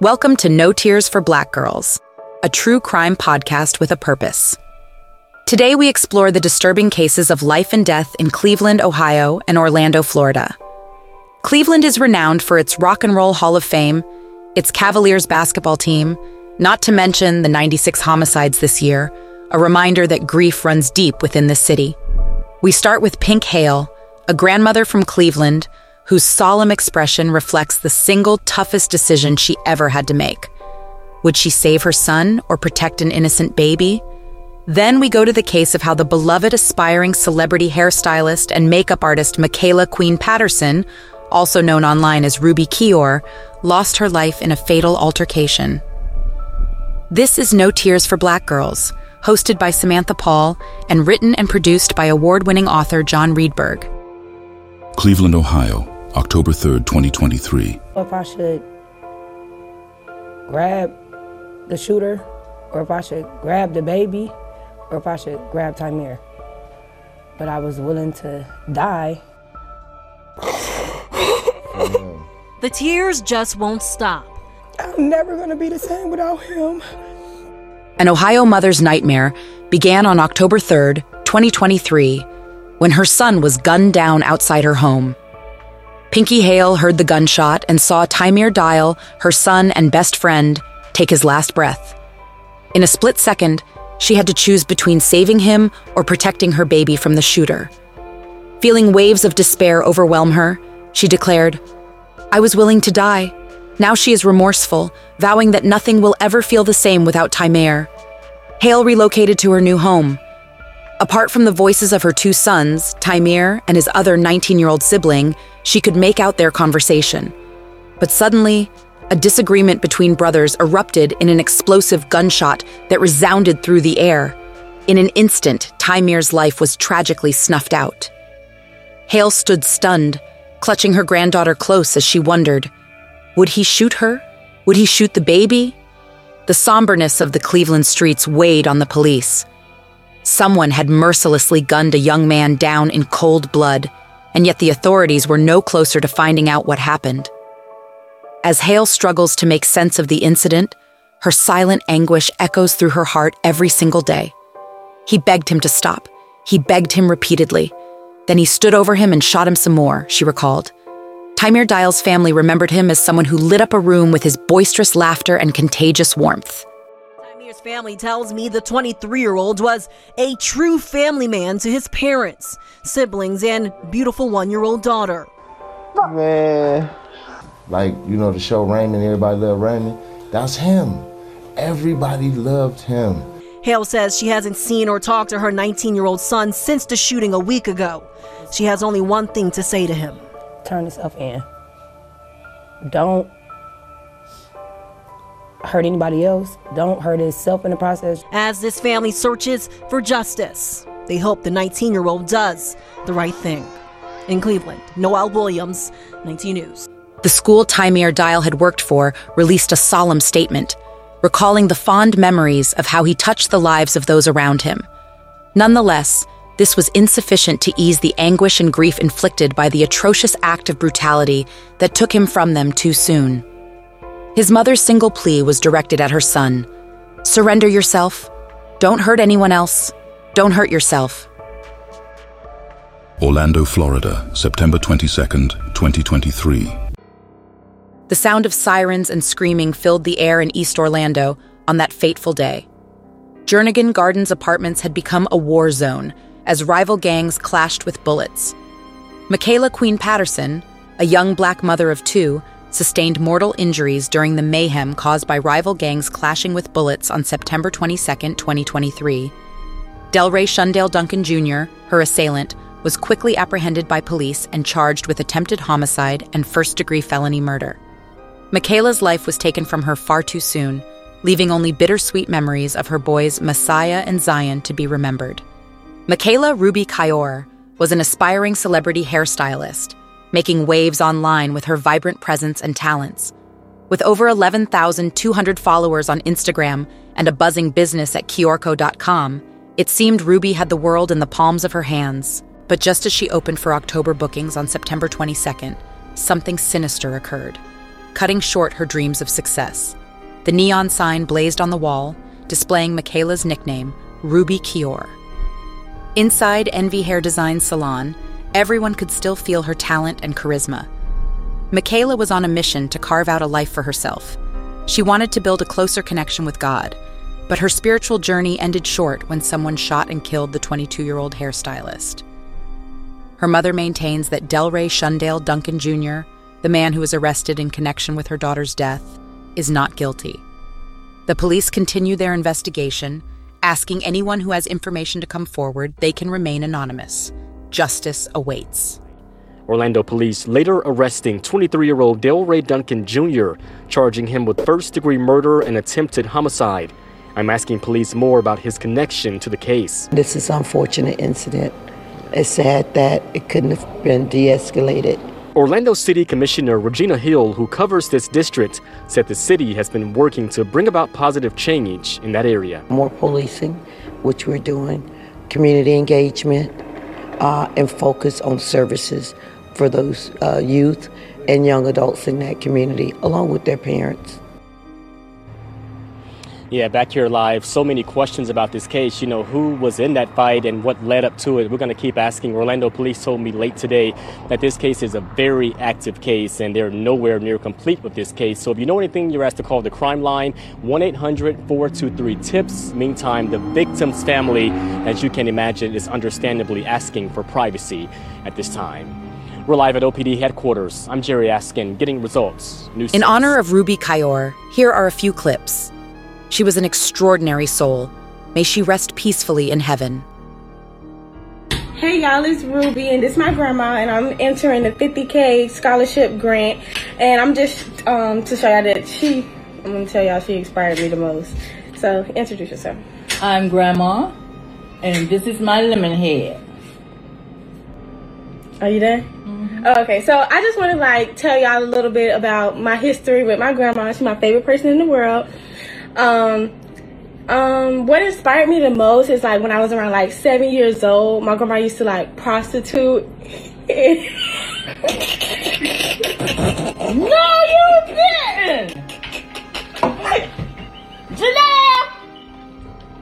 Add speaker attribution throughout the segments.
Speaker 1: Welcome to No Tears for Black Girls, a true crime podcast with a purpose. Today, we explore the disturbing cases of life and death in Cleveland, Ohio, and Orlando, Florida. Cleveland is renowned for its Rock and Roll Hall of Fame, its Cavaliers basketball team, not to mention the 96 homicides this year, a reminder that grief runs deep within the city. We start with Pink Hale, a grandmother from Cleveland whose solemn expression reflects the single toughest decision she ever had to make. Would she save her son or protect an innocent baby? Then we go to the case of how the beloved aspiring celebrity hairstylist and makeup artist Michaela Queen Patterson, also known online as Ruby K'ior, lost her life in a fatal altercation. This is No Tears for Black Girls, hosted by Samantha Paul and written and produced by award winning author John Reedberg.
Speaker 2: Cleveland, Ohio, October 3rd, 2023.
Speaker 3: If I should grab the shooter, or if I should grab the baby, or if I should grab Tymeir. But I was willing to die.
Speaker 4: The tears just won't stop.
Speaker 3: I'm never gonna be the same without him.
Speaker 1: An Ohio mother's nightmare began on October 3rd, 2023, when her son was gunned down outside her home. Pinkie Hale heard the gunshot and saw Tymeir Dial, her son and best friend, take his last breath. In a split second, she had to choose between saving him or protecting her baby from the shooter. Feeling waves of despair overwhelm her, she declared, I was willing to die. Now she is remorseful, vowing that nothing will ever feel the same without Tymeir. Hale relocated to her new home. Apart from the voices of her two sons, Tymeir and his other 19 year old sibling, she could make out their conversation. But suddenly, a disagreement between brothers erupted in an explosive gunshot that resounded through the air. In an instant, Tymeir's life was tragically snuffed out. Hale stood stunned, clutching her granddaughter close as she wondered would he shoot her? Would he shoot the baby? The somberness of the Cleveland streets weighed on the police. Someone had mercilessly gunned a young man down in cold blood, and yet the authorities were no closer to finding out what happened. As Hale struggles to make sense of the incident, her silent anguish echoes through her heart every single day. He begged him to stop. He begged him repeatedly. Then he stood over him and shot him some more, she recalled. Tymeir Dial's family remembered him as someone who lit up a room with his boisterous laughter and contagious warmth.
Speaker 4: Tymeir's family tells me the 23 year old was a true family man to his parents, siblings, and beautiful one year old daughter.
Speaker 5: Man, like, you know, the show Raymond, everybody loved Raymond. That's him. Everybody loved him.
Speaker 4: Hale says she hasn't seen or talked to her 19 year old son since the shooting a week ago. She has only one thing to say to him
Speaker 3: Turn yourself in. Don't hurt anybody else. Don't hurt himself in the process.
Speaker 4: as this family searches for justice. They hope the 19 year old does the right thing. In Cleveland, Noel Williams, 19 News.
Speaker 1: The school Tymeir Dial had worked for released a solemn statement, recalling the fond memories of how he touched the lives of those around him. Nonetheless, this was insufficient to ease the anguish and grief inflicted by the atrocious act of brutality that took him from them too soon. His mother's single plea was directed at her son Surrender yourself. Don't hurt anyone else. Don't hurt yourself.
Speaker 2: Orlando, Florida, September 22nd, 2023.
Speaker 1: The sound of sirens and screaming filled the air in East Orlando on that fateful day. Jernigan Gardens apartments had become a war zone as rival gangs clashed with bullets. Michaela Queen Patterson, a young black mother of two, sustained mortal injuries during the mayhem caused by rival gangs clashing with bullets on September 22, 2023. Delray Shundale Duncan Jr., her assailant, was quickly apprehended by police and charged with attempted homicide and first degree felony murder. Michaela's life was taken from her far too soon, leaving only bittersweet memories of her boys Messiah and Zion to be remembered. Michaela Ruby K'ior was an aspiring celebrity hairstylist, making waves online with her vibrant presence and talents. With over 11,200 followers on Instagram and a buzzing business at Kiorco.com, it seemed Ruby had the world in the palms of her hands. But just as she opened for October bookings on September 22nd, something sinister occurred. cutting short her dreams of success. The neon sign blazed on the wall, displaying Michaela's nickname, Ruby K'ior. Inside Envy Hair Design Salon, everyone could still feel her talent and charisma. Michaela was on a mission to carve out a life for herself. She wanted to build a closer connection with God, but her spiritual journey ended short when someone shot and killed the 22 year old hairstylist. Her mother maintains that Delray Shundale Duncan Jr., the man who was arrested in connection with her daughter's death, is not guilty. The police continue their investigation, asking anyone who has information to come forward, they can remain anonymous. Justice awaits.
Speaker 6: Orlando police later arresting 23 year old Delray Duncan Jr., charging him with first degree murder and attempted homicide. I'm asking police more about his connection to the case.
Speaker 7: This is an unfortunate incident. It's sad that it couldn't have been de escalated.
Speaker 6: Orlando City Commissioner Regina Hill, who covers this district, said the city has been working to bring about positive change in that area.
Speaker 7: More policing, which we're doing, community engagement, uh, and focus on services for those uh, youth and young adults in that community, along with their parents.
Speaker 6: Yeah, back here live. So many questions about this case. You know, who was in that fight and what led up to it. We're going to keep asking. Orlando police told me late today that this case is a very active case and they're nowhere near complete with this case. So if you know anything, you're asked to call the crime line 1 800 423 TIPS. Meantime, the victim's family, as you can imagine, is understandably asking for privacy at this time. We're live at OPD headquarters. I'm Jerry Askin, getting results. News
Speaker 1: In honor of Ruby K'ior, here are a few clips. She was an extraordinary soul. May she rest peacefully in heaven.
Speaker 8: Hey y'all, it's Ruby, and this is my grandma, and I'm entering the 50k scholarship grant, and I'm just um to show y'all that she, I'm gonna tell y'all she inspired me the most. So introduce yourself.
Speaker 9: I'm Grandma, and this is my lemon head.
Speaker 8: Are you there? Oh, okay, so I just want to like tell y'all a little bit about my history with my grandma. She's my favorite person in the world. Um, um, what inspired me the most is like when I was around like seven years old. My grandma used to like prostitute.
Speaker 9: No, you didn't!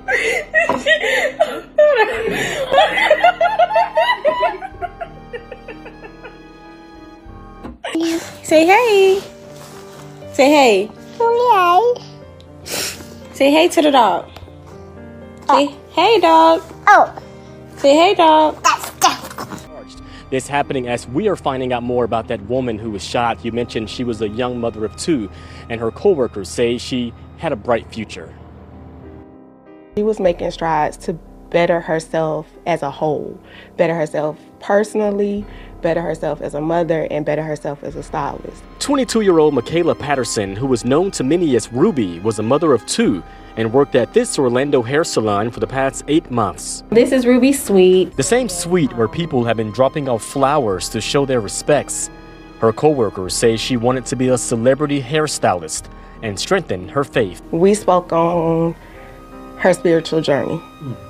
Speaker 8: Say hey. Say hey. Say hey to the dog. Say hey dog. Oh. Say hey dog.
Speaker 6: charged. This happening as we are finding out more about that woman who was shot. You mentioned she was a young mother of two, and her coworkers say she had a bright future.
Speaker 3: She was making strides to better herself as a whole, better herself personally, better herself as a mother, and better herself as a stylist.
Speaker 6: 22 year old Michaela Patterson, who was known to many as Ruby, was a mother of two and worked at this Orlando hair salon for the past eight months.
Speaker 8: This is Ruby Sweet.
Speaker 6: The same suite where people have been dropping off flowers to show their respects. Her coworkers say she wanted to be a celebrity hairstylist and strengthen her faith.
Speaker 3: We spoke on her spiritual journey. Hmm.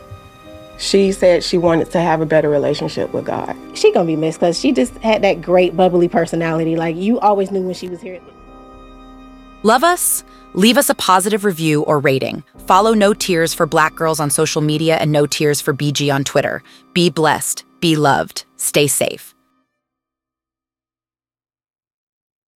Speaker 3: She said she wanted to have a better relationship with God.
Speaker 10: she gonna be missed because she just had that great bubbly personality. Like you always knew when she was here.
Speaker 1: Love us? Leave us a positive review or rating. Follow No Tears for Black Girls on social media and No Tears for BG on Twitter. Be blessed, be loved, stay safe.